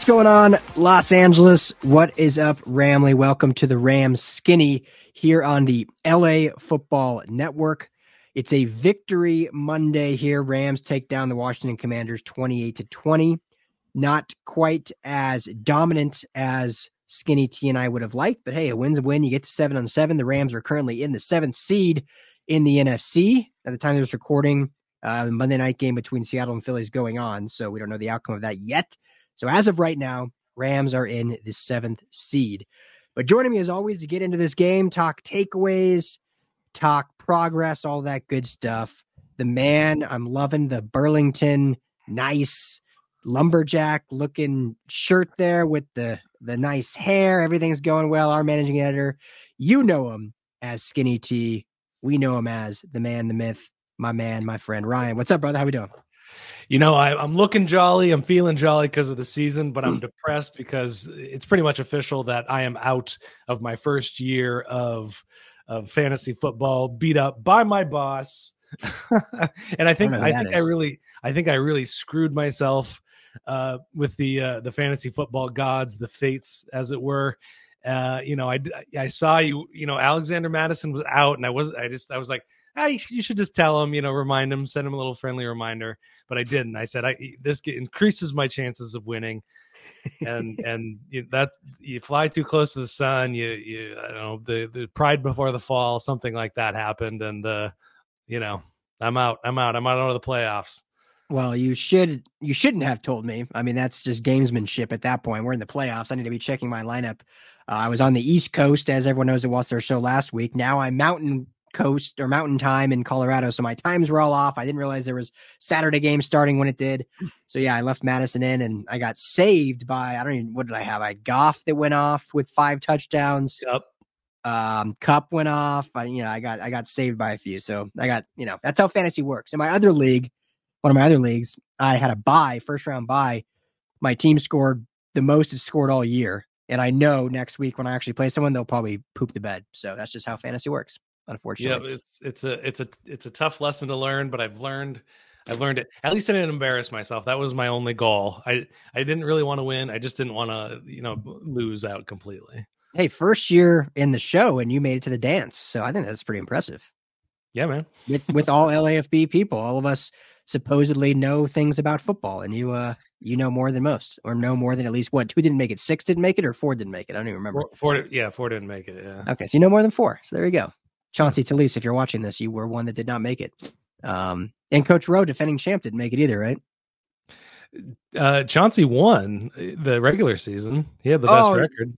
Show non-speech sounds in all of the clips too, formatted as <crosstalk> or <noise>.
What's going on, Los Angeles? What is up, Ramley? Welcome to the Rams Skinny here on the LA Football Network. It's a victory Monday here. Rams take down the Washington Commanders 28 to 20. Not quite as dominant as Skinny T and I would have liked, but hey, a win's a win. You get to seven on seven. The Rams are currently in the seventh seed in the NFC at the time of this recording. Uh, Monday night game between Seattle and Philly is going on, so we don't know the outcome of that yet. So as of right now, Rams are in the seventh seed. But joining me as always to get into this game, talk takeaways, talk progress, all that good stuff. The man, I'm loving the Burlington nice lumberjack looking shirt there with the the nice hair. Everything's going well. Our managing editor, you know him as Skinny T. We know him as the man, the myth, my man, my friend Ryan. What's up, brother? How we doing? You know, I, am looking jolly. I'm feeling jolly because of the season, but I'm mm. depressed because it's pretty much official that I am out of my first year of of fantasy football, beat up by my boss. <laughs> and I think I, I think is. I really I think I really screwed myself uh, with the uh, the fantasy football gods, the fates, as it were. Uh, you know, I I saw you. You know, Alexander Mattison was out, and I was I just I was like ah, you should just tell him, you know, remind him, send him a little friendly reminder. But I didn't. I said, I this increases my chances of winning. and <laughs> and you, that you fly too close to the sun, you you I don't know the the pride before the fall, something like that happened, and uh, you know, I'm out. I'm out. I'm out of the playoffs. Well, you should you shouldn't have told me. I mean, that's just gamesmanship at that point. We're in the playoffs. I need to be checking my lineup. Uh, I was on the East Coast, as everyone knows, it was their show last week. Now I'm Mountain coast or mountain time in Colorado. So my times were all off. I didn't realize there was Saturday game starting when it did. So yeah, I left Mattison in and I got saved by I don't even what did I have? I had Goff that went off with five touchdowns. Yep. Um, Kupp went off. I, you know, I got I got saved by a few. So I got, you know, that's how fantasy works. In my other league, one of my other leagues, I had a bye, first round bye. My team scored the most it's scored all year. And I know next week when I actually play someone, they'll probably poop the bed. So that's just how fantasy works unfortunately. Yeah, it's it's a it's a it's a tough lesson to learn, but I've learned I've learned it. At least I didn't embarrass myself. That was my only goal. I I didn't really want to win. I just didn't want to, you know, lose out completely. Hey, first year in the show and you made it to the dance. So I think that's pretty impressive. Yeah, man. With with all LAFB people, all of us supposedly know things about football and you uh you know more than most or know more than at least what two didn't make it six didn't make it or four didn't make it i don't even remember four, four yeah four didn't make it yeah okay so you know more than four so there you go Chauncey Talise, if you're watching this, you were one that did not make it. Um, and Coach Rowe, defending champ, didn't make it either, right? Uh, Chauncey won the regular season. He had the best oh, record.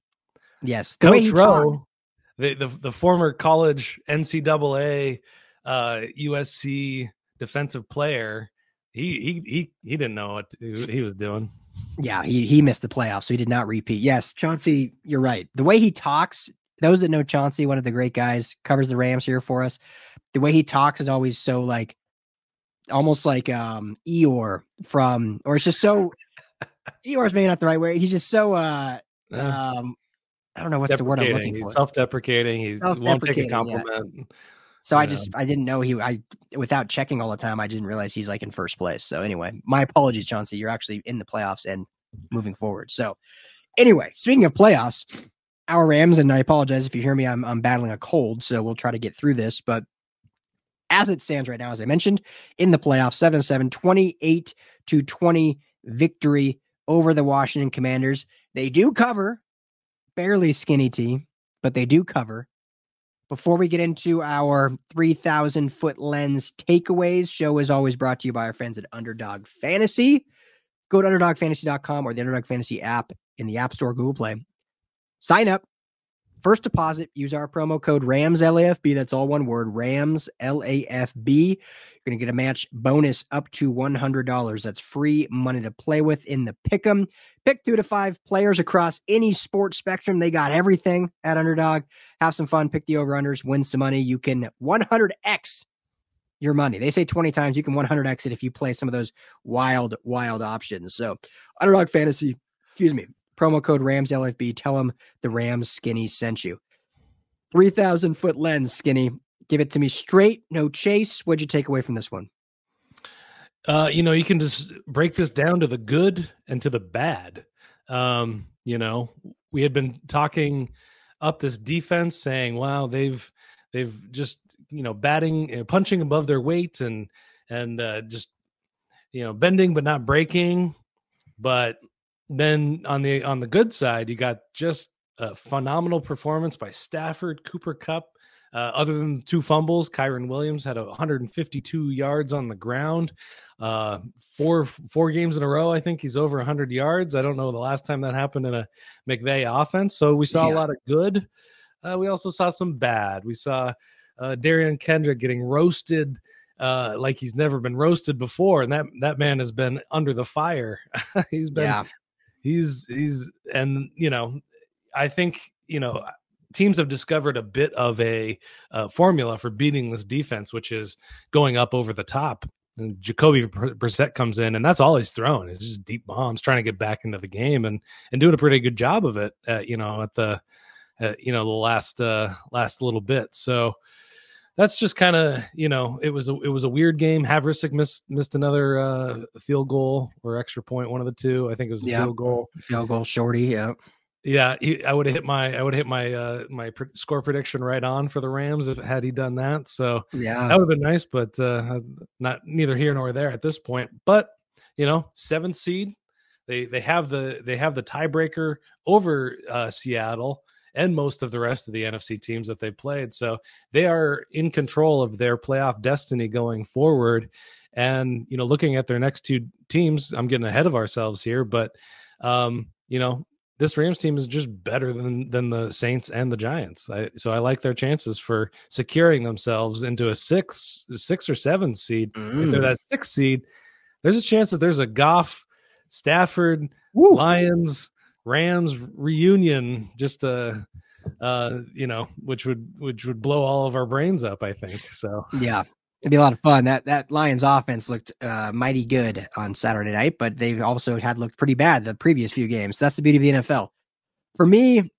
Yes, Coach Rowe, the, the the former college NCAA uh, USC defensive player, he he he he didn't know what he was doing. Yeah, he he missed the playoffs, so he did not repeat. Yes, Chauncey, you're right. The way he talks those that know Chauncey, one of the great guys, covers the Rams here for us. The way he talks is always so like almost like um Eeyore from or it's just so <laughs> Eeyore's maybe not the right way. He's just so uh um I don't know what's the word I'm looking for. self-deprecating. He won't take a compliment. Yeah. So I just I didn't know he I without checking all the time I didn't realize he's like in first place. So anyway, my apologies, Chauncey. You're actually in the playoffs and moving forward. So anyway, speaking of playoffs, our Rams, and I apologize if you hear me, I'm, I'm battling a cold, so we'll try to get through this. But as it stands right now, as I mentioned, in the playoffs, 7 7, 28 to 20 victory over the Washington Commanders. They do cover, barely skinny T, but they do cover. Before we get into our 3,000 foot lens takeaways, show is always brought to you by our friends at Underdog Fantasy. Go to underdogfantasy.com or the Underdog Fantasy app in the App Store, Google Play, Sign up. First deposit, use our promo code RAMSLAFB. That's all one word, RAMSLAFB. You're going to get a match bonus up to $100. That's free money to play with in the pick'em. Pick two to five players across any sports spectrum. They got everything at Underdog. Have some fun. Pick the over-unders. Win some money. You can 100x your money. They say 20 times. You can 100x it if you play some of those wild, wild options. So Underdog Fantasy, excuse me, promo code RAMSLFB. Tell them the Rams Skinny sent you. 3,000 foot lens, Skinny. Give it to me straight, no chase. What'd you take away from this one? Uh, you know, you can just break this down to the good and to the bad. Um, you know, we had been talking up this defense, saying, "Wow, they've they've just you know batting, uh, punching above their weight, and and uh, just you know bending but not breaking." But then on the on the good side, you got just a phenomenal performance by Stafford, Cooper Kupp. Uh, other than two fumbles, Kyren Williams had 152 yards on the ground. Uh, four four games in a row, I think he's over 100 yards. I don't know the last time that happened in a McVay offense. So we saw yeah. a lot of good. Uh, we also saw some bad. We saw uh, Derion Kendrick getting roasted uh, like he's never been roasted before, and that that man has been under the fire. <laughs> he's been yeah. He's he's and you know I think you know teams have discovered a bit of a uh, formula for beating this defense, which is going up over the top. And Jacoby Brissett comes in, and that's all he's throwing is just deep bombs, trying to get back into the game, and and doing a pretty good job of it. Uh, you know, at the uh, you know the last uh, last little bit. So that's just kind of you know it was a, it was a weird game. Havrisik missed missed another uh, field goal or extra point, one of the two. I think it was a yeah. field goal. Field goal, shorty. Yeah. Yeah, he, I would have hit my I would hit my uh my pr- score prediction right on for the Rams if had he done that. So yeah, that would have been nice, but uh not neither here nor there at this point. But you know, seventh seed, they they have the they have the tiebreaker over uh, Seattle and most of the rest of the NFC teams that they played. So they are in control of their playoff destiny going forward. And you know, looking at their next two teams, I'm getting ahead of ourselves here, but um, you know, this Rams team is just better than than the Saints and the Giants. I, so I like their chances for securing themselves into a six, six or seven seed. Mm. If they're mm. that six seed, there's a chance that there's a Goff, Stafford, Woo. Lions, Rams reunion. Just a, uh, you know, which would which would blow all of our brains up. I think so. Yeah, It'd be a lot of fun. That that Lions offense looked uh, mighty good on Saturday night, but they've also had looked pretty bad the previous few games. that's the beauty of the NFL. For me,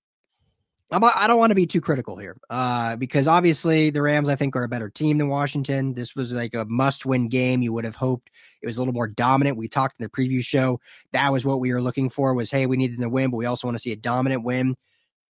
I'm, I don't want to be too critical here uh, because obviously the Rams, I think, are a better team than Washington. This was like a must-win game. You would have hoped it was a little more dominant. We talked in the preview show. That was what we were looking for. Was hey, we needed to win, but we also want to see a dominant win.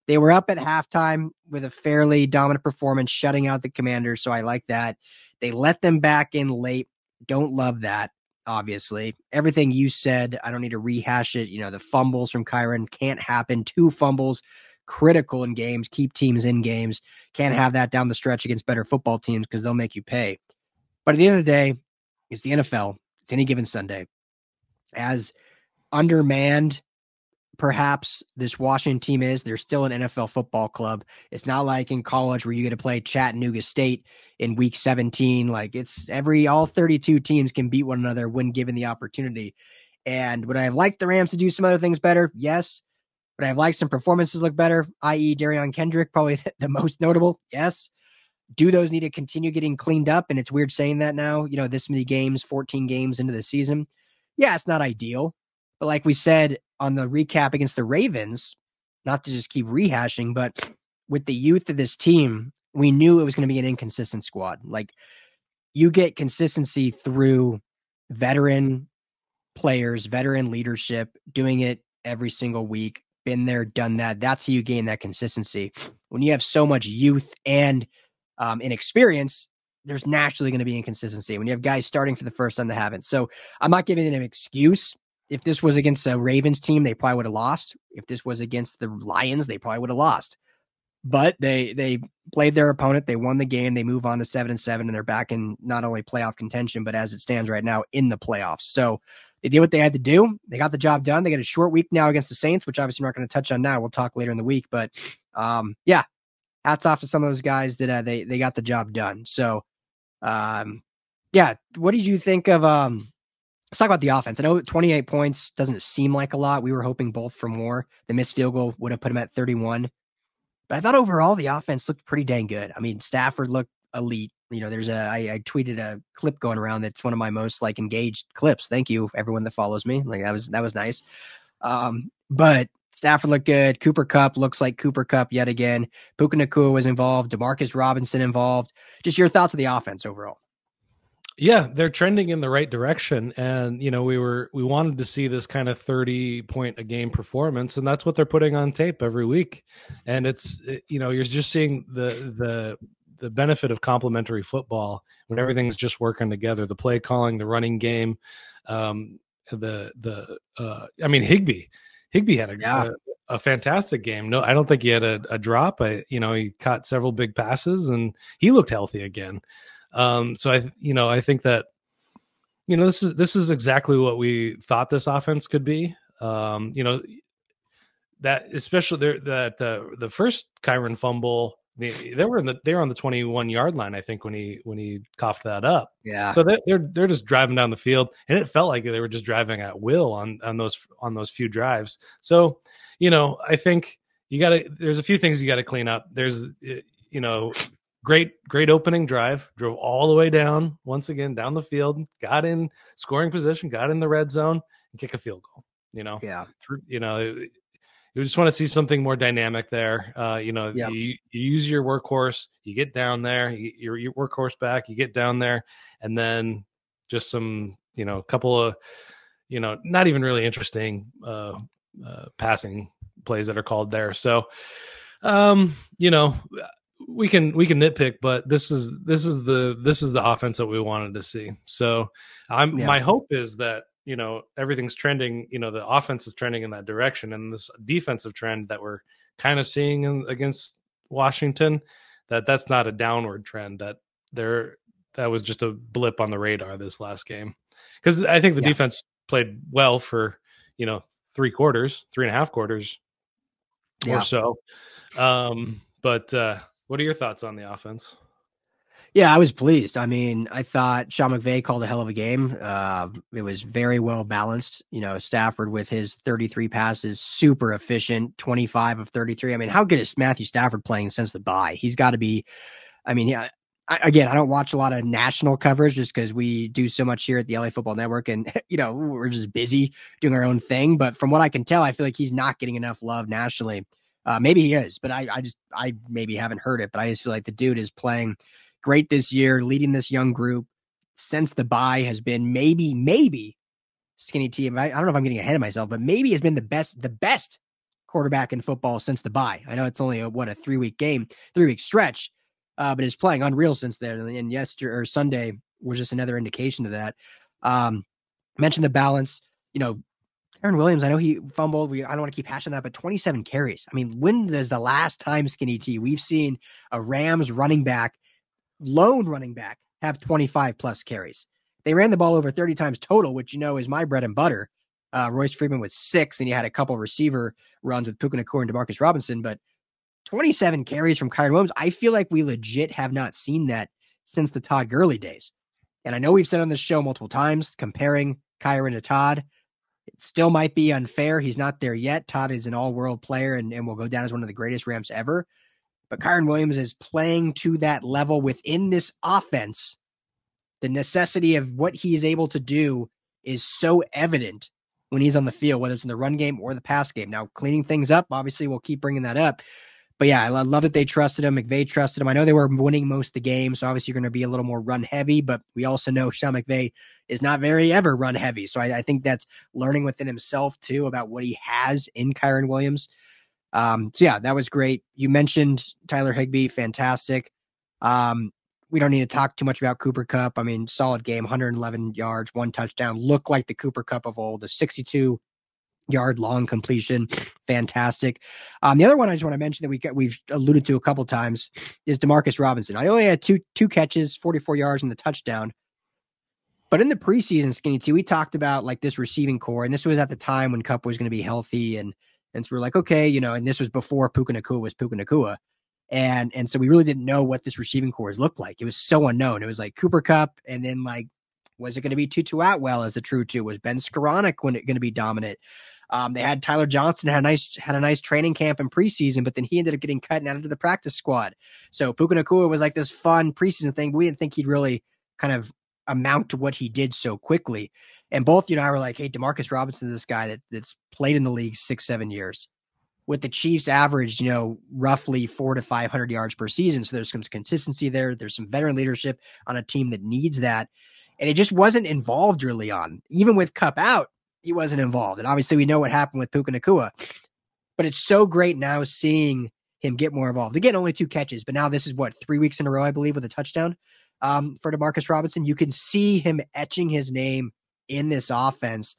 They were up at halftime with a fairly dominant performance, shutting out the Commanders. So I like that. They let them back in late. Don't love that, obviously. Everything you said, I don't need to rehash it. You know, the fumbles from Kyren can't happen. Two fumbles, critical in games, keep teams in games. Can't have that down the stretch against better football teams because they'll make you pay. But at the end of the day, it's the NFL. It's any given Sunday. As undermanned perhaps this Washington team is. They're still an NFL football club. It's not like in college where you get to play Chattanooga State in week 17. Like it's every all 32 teams can beat one another when given the opportunity. And would I have liked the Rams to do some other things better? Yes. But I've liked some performances look better, i.e., Derion Kendrick, probably <laughs> the most notable. Yes. Do those need to continue getting cleaned up? And it's weird saying that now, you know, this many games, 14 games into the season. Yeah, it's not ideal. But like we said on the recap against the Ravens, not to just keep rehashing, but with the youth of this team, we knew it was going to be an inconsistent squad. Like you get consistency through veteran players, veteran leadership, doing it every single week, been there, done that. That's how you gain that consistency. When you have so much youth and um, inexperience, there's naturally going to be inconsistency when you have guys starting for the first time that haven't. So I'm not giving them an excuse if this was against a Ravens team, they probably would have lost. If this was against the Lions, they probably would have lost. But they they played their opponent. They won the game. They move on to seven and seven, and they're back in not only playoff contention, but as it stands right now, in the playoffs. So they did what they had to do. They got the job done. They got a short week now against the Saints, which obviously we're not going to touch on now. We'll talk later in the week. But um, yeah, hats off to some of those guys that uh, they they got the job done. So um, yeah, what did you think of um Let's talk about the offense. I know 28 points doesn't seem like a lot. We were hoping both for more. The missed field goal would have put him at 31. But I thought overall the offense looked pretty dang good. I mean, Stafford looked elite. You know, there's a I, I tweeted a clip going around that's one of my most like engaged clips. Thank you, everyone that follows me. Like that was that was nice. Um, but Stafford looked good. Cooper Kupp looks like Cooper Kupp yet again. Puka Nacua was involved. Demarcus Robinson involved. Just your thoughts of the offense overall. Yeah, they're trending in the right direction, and you know we were we wanted to see this kind of thirty point a game performance, and that's what they're putting on tape every week. And it's you know you're just seeing the the the benefit of complementary football when everything's just working together. The play calling, the running game, um, the the uh, I mean Higbee Higbee had a, yeah. a, a fantastic game. No, I don't think he had a, a drop. I you know he caught several big passes and he looked healthy again. Um, so I, you know, I think that, you know, this is this is exactly what we thought this offense could be. Um, you know, that especially there that uh, the first Kyren fumble, they, they were in the they were on the twenty one yard line, I think, when he when he coughed that up. Yeah. So they're, they're they're just driving down the field, and it felt like they were just driving at will on on those on those few drives. So, you know, I think you got to. There's a few things you got to clean up. There's you know great great opening drive drove all the way down once again down the field got in scoring position got in the red zone and kick a field goal you know? Yeah. You know you just want to see something more dynamic there uh you know you, you, use your workhorse you get down there you, your, your workhorse back you get down there and then just some you know a couple of you know not even really interesting uh, uh passing plays that are called there. So um you know we can we can nitpick, but this is this is the this is the offense that we wanted to see. So I'm yeah. my hope is that you know everything's trending. You know the offense is trending in that direction, and this defensive trend that we're kind of seeing in, against Washington that that's not a downward trend. That there that was just a blip on the radar this last game because I think the yeah. defense played well for you know three quarters, three and a half quarters yeah. or so. Um, but uh, what are your thoughts on the offense? Yeah, I was pleased. I mean, I thought Sean McVay called a hell of a game. Uh, it was very well balanced. You know, Stafford with his 33 passes, super efficient, 25 of 33. I mean, how good is Matthew Stafford playing since the bye? He's got to be. I mean, yeah. I, again, I don't watch a lot of national coverage just because we do so much here at the LA Football Network, and <laughs> you know we're just busy doing our own thing. But from what I can tell, I feel like he's not getting enough love nationally. Uh, maybe he is, but I, I just, I maybe haven't heard it, but I just feel like the dude is playing great this year, leading this young group. Since the bye has been maybe, maybe skinny team. I, don't know if I'm getting ahead of myself, but maybe has been the best, the best quarterback in football since the bye. I know it's only a, what a three week game, three week stretch, uh, but it's playing unreal since then. And yesterday or Sunday was just another indication of that. Um, mentioned the balance. You know, Kyren Williams, I know he fumbled. We I don't want to keep hashing that, but 27 carries. I mean, when is the last time Skinny T we've seen a Rams running back, lone running back, have 25 plus carries? They ran the ball over 30 times total, which you know is my bread and butter. Uh, Royce Freeman was six, and he had a couple receiver runs with Puka Nacua and Demarcus Robinson, but 27 carries from Kyren Williams. I feel like we legit have not seen that since the Todd Gurley days. And I know we've said on this show multiple times comparing Kyren to Todd. Still might be unfair. He's not there yet. Todd is an all world player and, and will go down as one of the greatest Rams ever. But Kyren Williams is playing to that level within this offense. The necessity of what he is able to do is so evident when he's on the field, whether it's in the run game or the pass game. Now, cleaning things up, obviously, we'll keep bringing that up. But yeah, I love that they trusted him. McVay trusted him. I know they were winning most of the game, so obviously you're going to be a little more run heavy. But we also know Sean McVay is not very ever run heavy, so I, I think that's learning within himself too about what he has in Kyren Williams. Um, so yeah, that was great. You mentioned Tyler Higbee, fantastic. Um, we don't need to talk too much about Cooper Kupp. I mean, solid game, 111 yards, one touchdown. Looked like the Cooper Kupp of old, a 62 yard long completion. Fantastic. Um, the other one I just want to mention that we got, we've alluded to a couple times is Demarcus Robinson. I only had two two catches, 44 yards, and the touchdown. But in the preseason, Skinny T, we talked about like this receiving corps, and this was at the time when Kupp was going to be healthy, and and so we're like, okay, you know, and this was before Puka Nacua was Puka Nacua, And and so we really didn't know what this receiving corps looked like. It was so unknown. It was like Cooper Kupp, and then like, was it going to be Tutu Atwell as the true two? Was Ben it going to be dominant? Um, they had Tyler Johnson had a nice had a nice training camp in preseason, but then he ended up getting cut and out into the practice squad. So Puka Nacua was like this fun preseason thing, we didn't think he'd really kind of amount to what he did so quickly. And both you and I were like, hey, Demarcus Robinson this guy that that's played in the league six seven years. With the Chiefs average, you know, roughly four to five hundred yards per season. So there's some consistency there. There's some veteran leadership on a team that needs that. and it just wasn't involved early on. Even with Kupp out, he wasn't involved. And obviously, we know what happened with Puka Nacua, But it's so great now seeing him get more involved. Again, only two catches, but now this is what three weeks in a row, I believe, with a touchdown um, for Demarcus Robinson. You can see him etching his name in this offense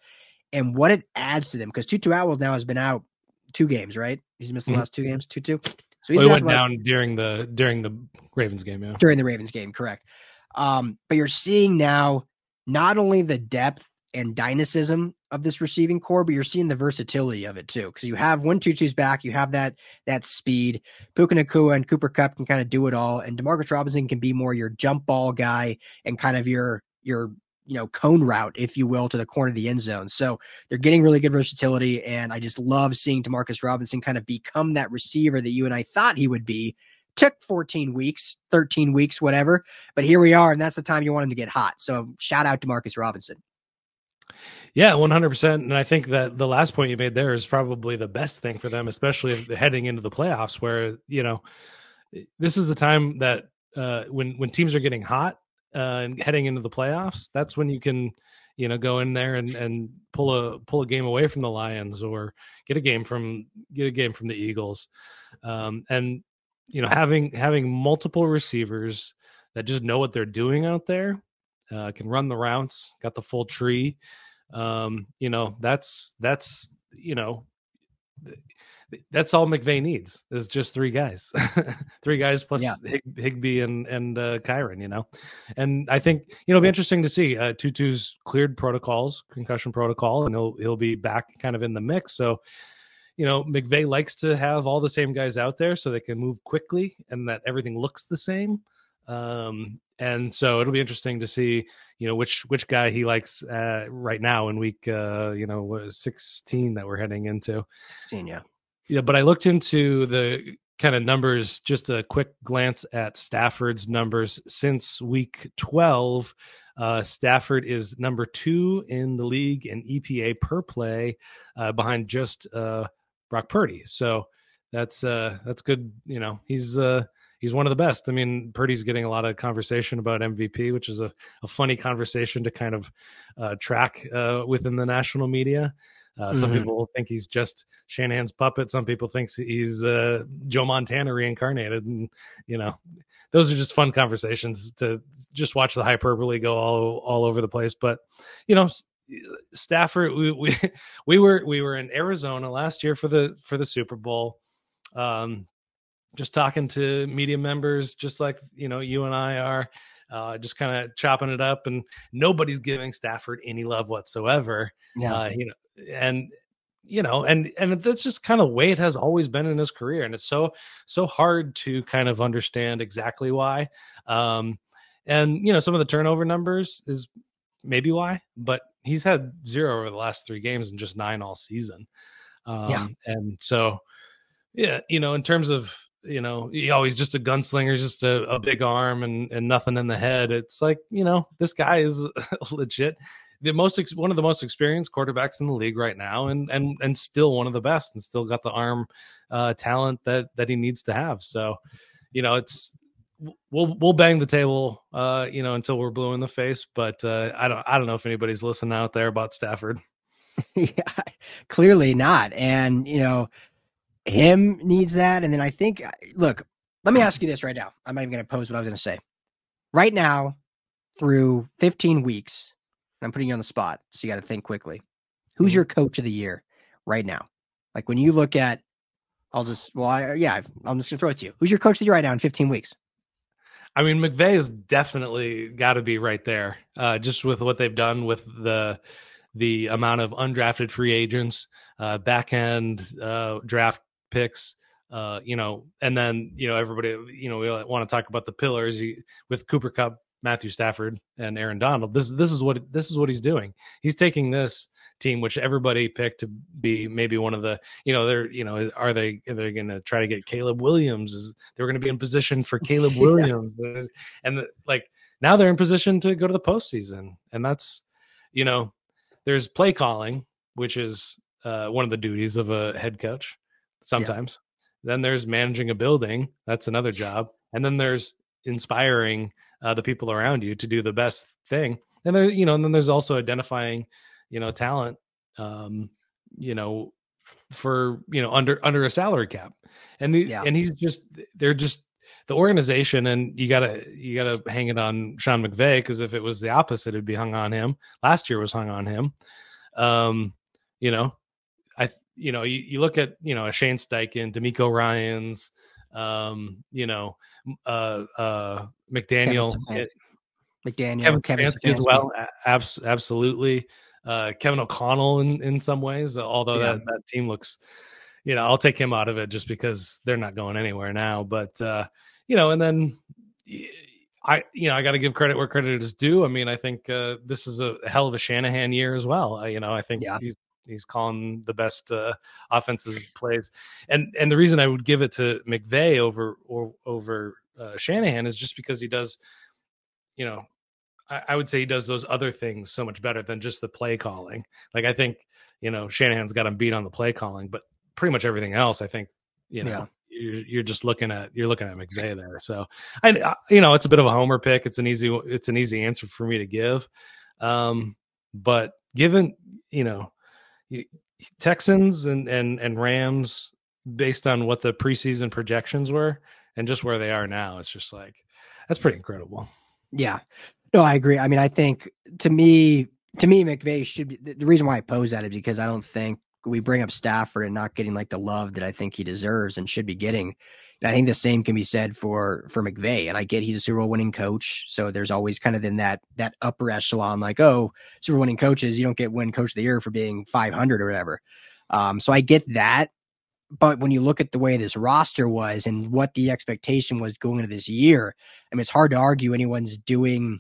and what it adds to them because Tutu Atwell now has been out two games, right? He's missed the mm-hmm. last two games, Tutu. So he's well, he went down during the during the Ravens game, yeah. During the Ravens game, correct. Um, but you're seeing now not only the depth and dynamism of this receiving corps, but you're seeing the versatility of it too. Because you have when Tutu's back, you have that that speed. Puka Nacua and Cooper Kupp can kind of do it all, and Demarcus Robinson can be more your jump ball guy and kind of your your you know cone route, if you will, to the corner of the end zone. So they're getting really good versatility, and I just love seeing Demarcus Robinson kind of become that receiver that you and I thought he would be. Took 14 weeks, 13 weeks, whatever, but here we are, and that's the time you want him to get hot. So shout out to Marcus Robinson. Yeah, 100%. And I think that the last point you made there is probably the best thing for them, especially heading into the playoffs, where, you know, this is the time that uh, when, when teams are getting hot uh, and heading into the playoffs, that's when you can, you know, go in there and, and pull a, pull a game away from the Lions or get a game from, get a game from the Eagles. Um, and, you know, having, having multiple receivers that just know what they're doing out there uh, can run the routes, got the full tree. Um, you know, that's that's you know, that's all McVay needs is just three guys, <laughs> three guys plus yeah. Hig- Higbee and and uh, Kyren. You know, and I think you know it'll be interesting to see. Uh, Tutu's cleared protocols, concussion protocol, and he'll he'll be back kind of in the mix. So you know, McVay likes to have all the same guys out there so they can move quickly and that everything looks the same. Um, and so it'll be interesting to see, you know, which which guy he likes uh, right now in week, uh, you know, sixteen that we're heading into. Sixteen, yeah, yeah. But I looked into the kind of numbers, just a quick glance at Stafford's numbers since week twelve. Uh, Stafford is number two in the league in EPA per play, uh, behind just uh, Brock Purdy. So that's uh, that's good. You know, he's uh, he's one of the best. I mean, Purdy's getting a lot of conversation about MVP, which is a, a funny conversation to kind of uh, track uh, within the national media. Uh, some mm-hmm. people think he's just Shanahan's puppet. Some people think he's uh, Joe Montana reincarnated, and you know, those are just fun conversations to just watch the hyperbole go all all over the place. But you know, Stafford, we we, <laughs> we were we were in Arizona last year for the for the Super Bowl. Um, just talking to media members, just like you know you and I are, uh, just kind of chopping it up, and nobody's giving Stafford any love whatsoever. Yeah, uh, you know, and you know, and and that's just kind of way it has always been in his career, and it's so so hard to kind of understand exactly why. Um, and you know, some of the turnover numbers is maybe why, but he's had zero over the last three games and just nine all season. Um, yeah, and so yeah, you know, in terms of you know, he always just a gunslinger, just a, a, big arm and, and nothing in the head. It's like, you know, this guy is <laughs> legit the most ex- one of the most experienced quarterbacks in the league right now, and and and still one of the best, and still got the arm uh, talent that that he needs to have. So, you know, it's we'll we'll bang the table, uh, you know, until we're blue in the face. But uh, I don't I don't know if anybody's listening out there about Stafford. <laughs> yeah, clearly not, and you know him needs that. And then I think, uh, look, let me ask you this right now. I'm not even going to pose what I was going to say. Right now, through 15 weeks, I'm putting you on the spot, so you got to think quickly. Who's mm-hmm. your coach of the year right now? Like when you look at, I'll just, well, I, yeah, I'm just going to throw it to you. Who's your coach of the year right now in 15 weeks? I mean, McVay has definitely got to be right there, uh, just with what they've done with the the amount of undrafted free agents, uh, back end uh, draft picks. Uh, you know, and then you know everybody, you know, we want to talk about the pillars you, with Cooper Kupp, Matthew Stafford, and Aaron Donald. This this is what this is what he's doing. He's taking this team, which everybody picked to be maybe one of the, you know, they're, you know, are they are they going to try to get Caleb Williams? Is they're going to be in position for Caleb <laughs> Williams? yeah. And the, like now they're in position to go to the postseason, and that's, you know, there's play calling, which is uh, one of the duties of a head coach sometimes. Yeah. Then there's managing a building. That's another job. And then there's inspiring uh, the people around you to do the best thing. and there you know and then there's also identifying you know talent um you know for you know under under a salary cap and the, Yeah. and he's just they're just the organization and you gotta you gotta hang it on sean mcvay because if it was the opposite it'd be hung on him last year was hung on him um you know i you know you, you look at you know a shane steichen DeMeco Ryans um you know uh uh mcdaniel. McDaniel, Kevin, Kevin, Stefanski as well. Abs- absolutely. Uh, Kevin O'Connell in, in some ways, although Yeah. that, that team looks, you know, I'll take him out of it just because they're not going anywhere now. But, uh, you know, and then I, you know, I got to give credit where credit is due. I mean, I think uh, this is a hell of a Shanahan year as well. Uh, you know, I think Yeah. he's he's calling the best uh, offensive plays, and and the reason I would give it to McVay over or over uh, Shanahan is just because he does, you know, I, I would say he does those other things so much better than just the play calling. Like I think you know Shanahan's got him beat on the play calling, but pretty much everything else, I think you know. Yeah. You're, you're just looking at you're looking at McVay there, so I I- you know it's a bit of a homer pick. It's an easy it's an easy answer for me to give, um, but given you know Texans and and and Rams based on what the preseason projections were and just where they are now, it's just like that's pretty incredible. Yeah. No, I agree. I mean, I think to me, to me, McVay should be the reason why I pose that is because I don't think we bring up Stafford and not getting like the love that I think he deserves and should be getting. I think the same can be said for for McVay. And I get he's a Super Bowl winning coach, so there's always kind of in that that upper echelon, like oh, Super Bowl winning coaches, you don't get win coach of the year for being 500 or whatever. Um, so I get that. But when you look at the way this roster was and what the expectation was going into this year, I mean, it's hard to argue anyone's doing.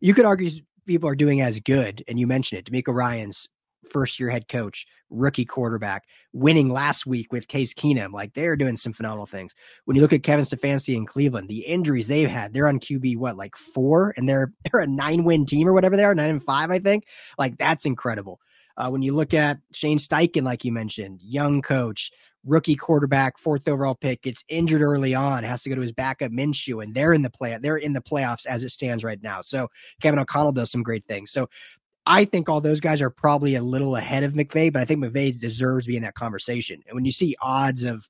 You could argue people are doing as good, and you mentioned it. DeMeco Ryans first year head coach, rookie quarterback, winning last week with Case Keenum. Like they're doing some phenomenal things. When you look at Kevin Stefanski in Cleveland, the injuries they've had, they're on QB what like four, and they're <laughs> they're a nine win team or whatever they are, nine and five, I think. Like that's incredible. Uh, when you look at Shane Steichen, like you mentioned, young coach, rookie quarterback, fourth overall pick, gets injured early on, has to go to his backup Minshew, and they're in the play. They're in the playoffs as it stands right now. So Kevin O'Connell does some great things. So I think all those guys are probably a little ahead of McVay, but I think McVay deserves to be in that conversation. And when you see odds of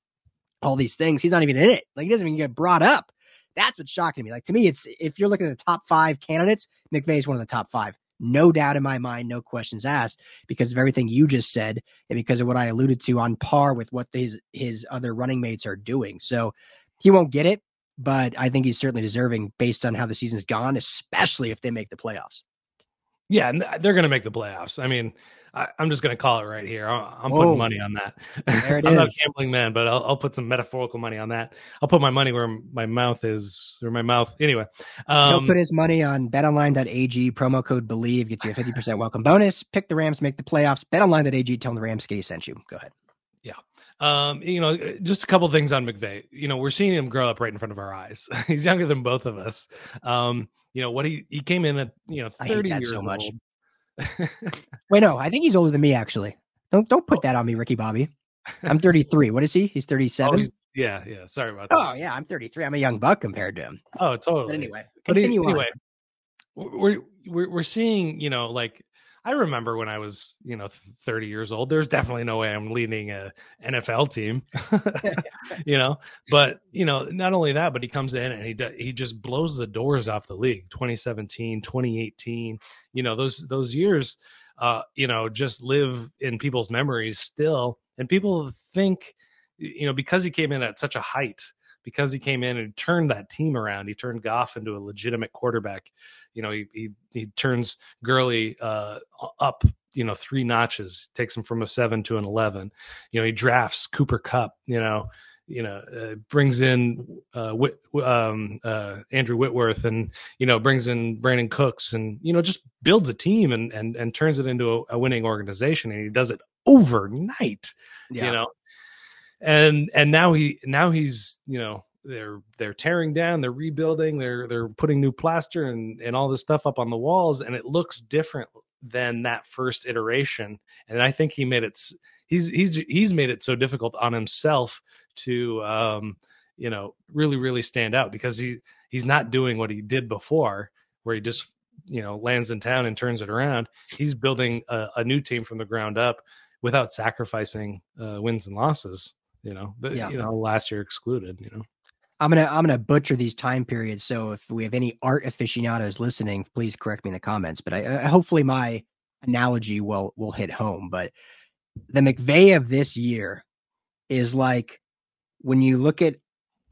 all these things, he's not even in it. Like he doesn't even get brought up. That's what's shocking me. Like to me, it's if you're looking at the top five candidates, McVay is one of the top five. No doubt in my mind, no questions asked, because of everything you just said and because of what I alluded to on par with what his his other running mates are doing. So he won't get it, but I think he's certainly deserving based on how the season's gone, especially if they make the playoffs. Yeah, and they're going to make the playoffs. I mean, I, I'm just going to call it right here. I'm Whoa. putting money on that. There it <laughs> I'm not a gambling man, but I'll, I'll put some metaphorical money on that. I'll put my money where my mouth is, or my mouth. Anyway, He'll um, put his money on betonline.ag, promo code believe gets you a 50% welcome bonus. Pick the Rams make the playoffs. Betonline.ag, tell them the Rams Skinny sent you. Go ahead. Yeah. Um, you know, just a couple things on McVay. You know, we're seeing him grow up right in front of our eyes. <laughs> He's younger than both of us. Um, you know what he he came in at you know I hate 30 that years so much. Wait, no, I <laughs> think he's older than me, actually. Don't don't put oh. that on me, Ricky Bobby. I'm <laughs> 33. What is he? He's oh, 37. he's- yeah, yeah. Sorry about that. Oh, yeah, I'm 33. I'm a young buck compared to him. Oh, totally. But anyway, but he- continue on. anyway, we're, we're we're seeing, you know, like I remember when I was, you know, 30 years old, there's definitely no way I'm leading a NFL team, <laughs> <laughs> you know, but you know, not only that, but he comes in and he do- he just blows the doors off the league. 2017, 2018, you know, those those years uh, you know, just live in people's memories still. And people think, you know, because he came in at such a height, because he came in and turned that team around, he turned Goff into a legitimate quarterback. You know, he he, he turns Gurley uh, up, you know, three notches, takes him from a seven to an eleven. You know, he drafts Cooper Kupp. You know, you know, uh, brings in uh, Whit, um, uh, Andrew Whitworth, and you know, brings in Brandin Cooks, and you know, just builds a team and and and turns it into a, a winning organization, and he does it overnight Yeah. you know and and now he now he's you know they're they're tearing down they're rebuilding they're they're putting new plaster and and all this stuff up on the walls and it looks different than that first iteration and i think he made it he's he's he's made it so difficult on himself to um you know really really stand out because he he's not doing what he did before where he just you know lands in town and turns it around. He's building a, a new team from the ground up without sacrificing uh, wins and losses. You know, the, yeah. you know, last year excluded. You know, I'm gonna I'm gonna butcher these time periods. So if we have any art aficionados listening, please correct me in the comments. But I, I hopefully my analogy will will hit home. But the McVay of this year is like when you look at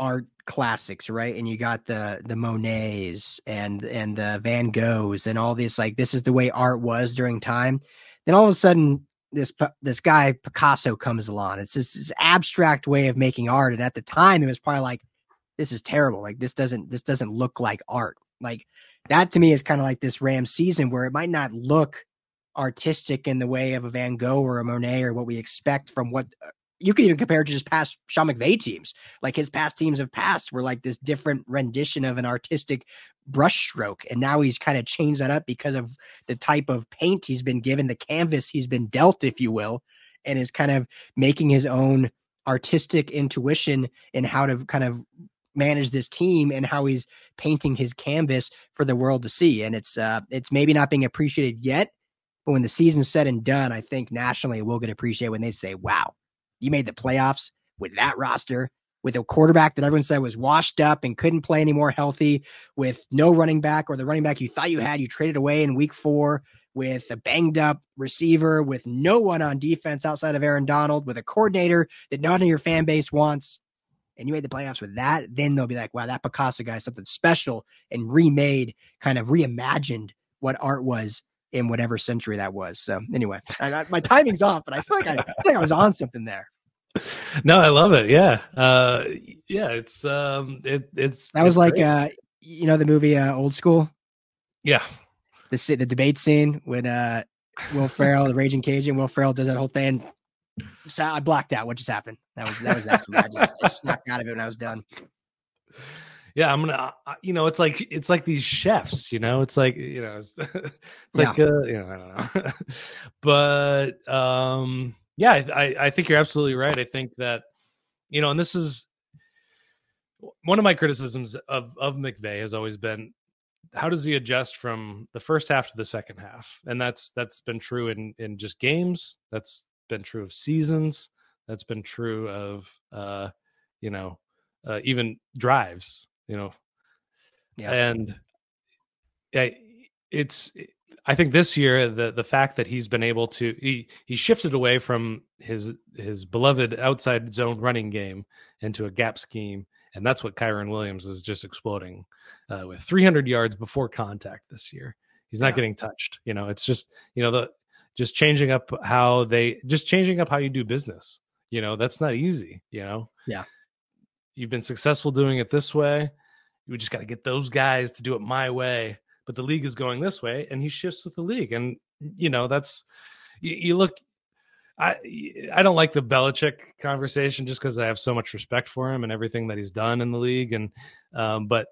art classics, right? And you got the the Monets and and the Van Goghs and all this like this is the way art was during time. Then all of a sudden this this guy Picasso comes along. It's this, this abstract way of making art, and at the time it was probably like this is terrible. Like this doesn't this doesn't look like art. Like that to me is kind of like this Ram season where it might not look artistic in the way of a Van Gogh or a Monet or what we expect from what you can even compare to just past Sean McVay teams. Like his past teams have passed were like this different rendition of an artistic brushstroke. And now he's kind of changed that up because of the type of paint he's been given, the canvas he's been dealt, if you will, and is kind of making his own artistic intuition in how to kind of manage this team and how he's painting his canvas for the world to see. And it's uh it's maybe not being appreciated yet, but when the season's said and done, I think nationally we'll get appreciated when they say, Wow, you made the playoffs with that roster, with a quarterback that everyone said was washed up and couldn't play anymore healthy, with no running back or the running back you thought you had, you traded away in week four, with a banged up receiver, with no one on defense outside of Aaron Donald, with a coordinator that none of your fan base wants. And you made the playoffs with that, then they'll be like, wow, that Picasso guy is something special and remade, kind of reimagined what art was in whatever century that was. So anyway, <laughs> I, my timing's off, but I feel like I, I, like I was on something there. <laughs> No, I love it. Yeah, uh, yeah. It's um, it, it's that was it's like uh, you know the movie uh, Old School. Yeah, the the debate scene when uh Will Ferrell, the Raging Cajun, Will Ferrell does that whole thing. So I blocked out what just happened. That was that was that. I just, I just <laughs> snapped out of it when I was done yeah i'm gonna you know it's like it's like these chefs you know? It's like you know <laughs> it's, it's like uh, you know i don't know. <laughs> But um yeah I, I think you're absolutely right. I think that you know and this is one of my criticisms of of mcvay has always been how does he adjust from the first half to the second half? And that's that's been true in in just games. That's been true of seasons. That's been true of uh you know uh, even drives you know. Yeah. And I, it's I think this year the the fact that he's been able to he he shifted away from his his beloved outside zone running game into a gap scheme, and that's what Kyren Williams is just exploding uh, with 300 yards before contact this year. He's not yeah. getting touched. You know, it's just you know the just changing up how they just changing up how you do business. You know, that's not easy. You know. Yeah you've been successful doing it this way. You just got to get those guys to do it my way. But the league is going this way, and he shifts with the league. And you know that's you, you look. I I don't like the Belichick conversation just because I have so much respect for him and everything that he's done in the league, and um, but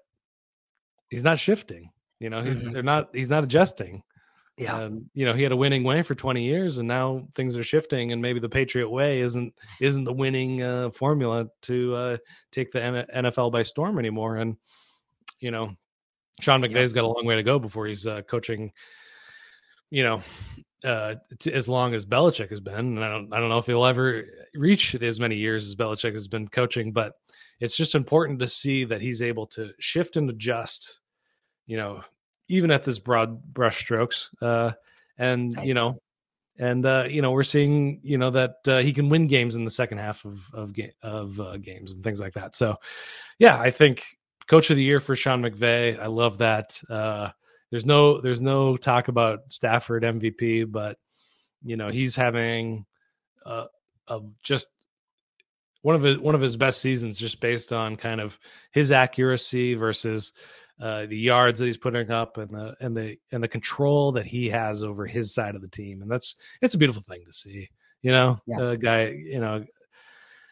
he's not shifting. You know, mm-hmm. they're not. He's not adjusting. Yeah. Um, you know, he had a winning way for 20 years and now things are shifting and maybe the Patriot way isn't isn't the winning uh, formula to uh, take the NFL by storm anymore and you know, Sean McVay's got a long way to go before he's uh, coaching you know, uh, to, as long as Belichick has been. And I don't, I don't know if he'll ever reach as many years as Belichick has been coaching, but it's just important to see that he's able to shift and adjust, you know, even at this broad brush strokes. Uh, and you know, and uh, you know, we're seeing you know that uh, he can win games in the second half of of, ga- of uh, games and things like that. So, yeah, I think coach of the year for Sean McVay. I love that. Uh, there's no there's no talk about Stafford MVP, but you know he's having a, a just one of his one of his best seasons just based on kind of his accuracy versus uh, the yards that he's putting up and the and the and the control that he has over his side of the team, and that's it's a beautiful thing to see. You know, yeah. guy. You know,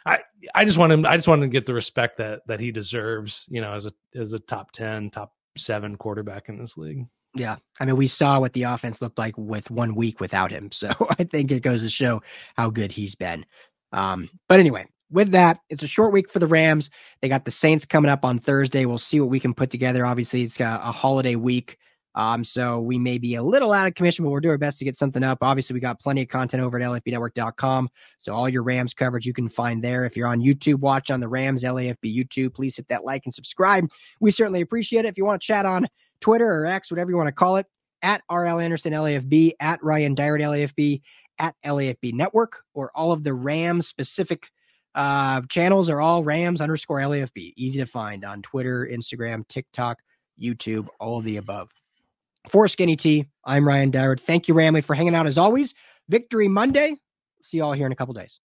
I I just want him. I just want him to get the respect that that he deserves. You know, as a as a top ten, top seven quarterback in this league. Yeah. I mean, we saw what the offense looked like with one week without him. So <laughs> I think it goes to show how good he's been. Um, but anyway, with that, it's a short week for the Rams. They got the Saints coming up on Thursday. We'll see what we can put together. Obviously, it's got a holiday week Um, so we may be a little out of commission, but we'll do our best to get something up. Obviously, we got plenty of content over at LAFBnetwork.com. So all your Rams coverage you can find there. If you're on YouTube, watch on the Rams LAFB YouTube. Please hit that like and subscribe. We certainly appreciate it. If you want to chat on Twitter or X, whatever you want to call it, at RL Anderson LAFB, at Ryan Dyrud LAFB, at LAFB Network, or all of the Rams specific uh, channels are all Rams underscore LAFB. Easy to find on Twitter, Instagram, TikTok, YouTube, all the above. For Skinny T, I'm Ryan Dyrud. Thank you, Ramley, for hanging out as always. Victory Monday. See you all here in a couple days.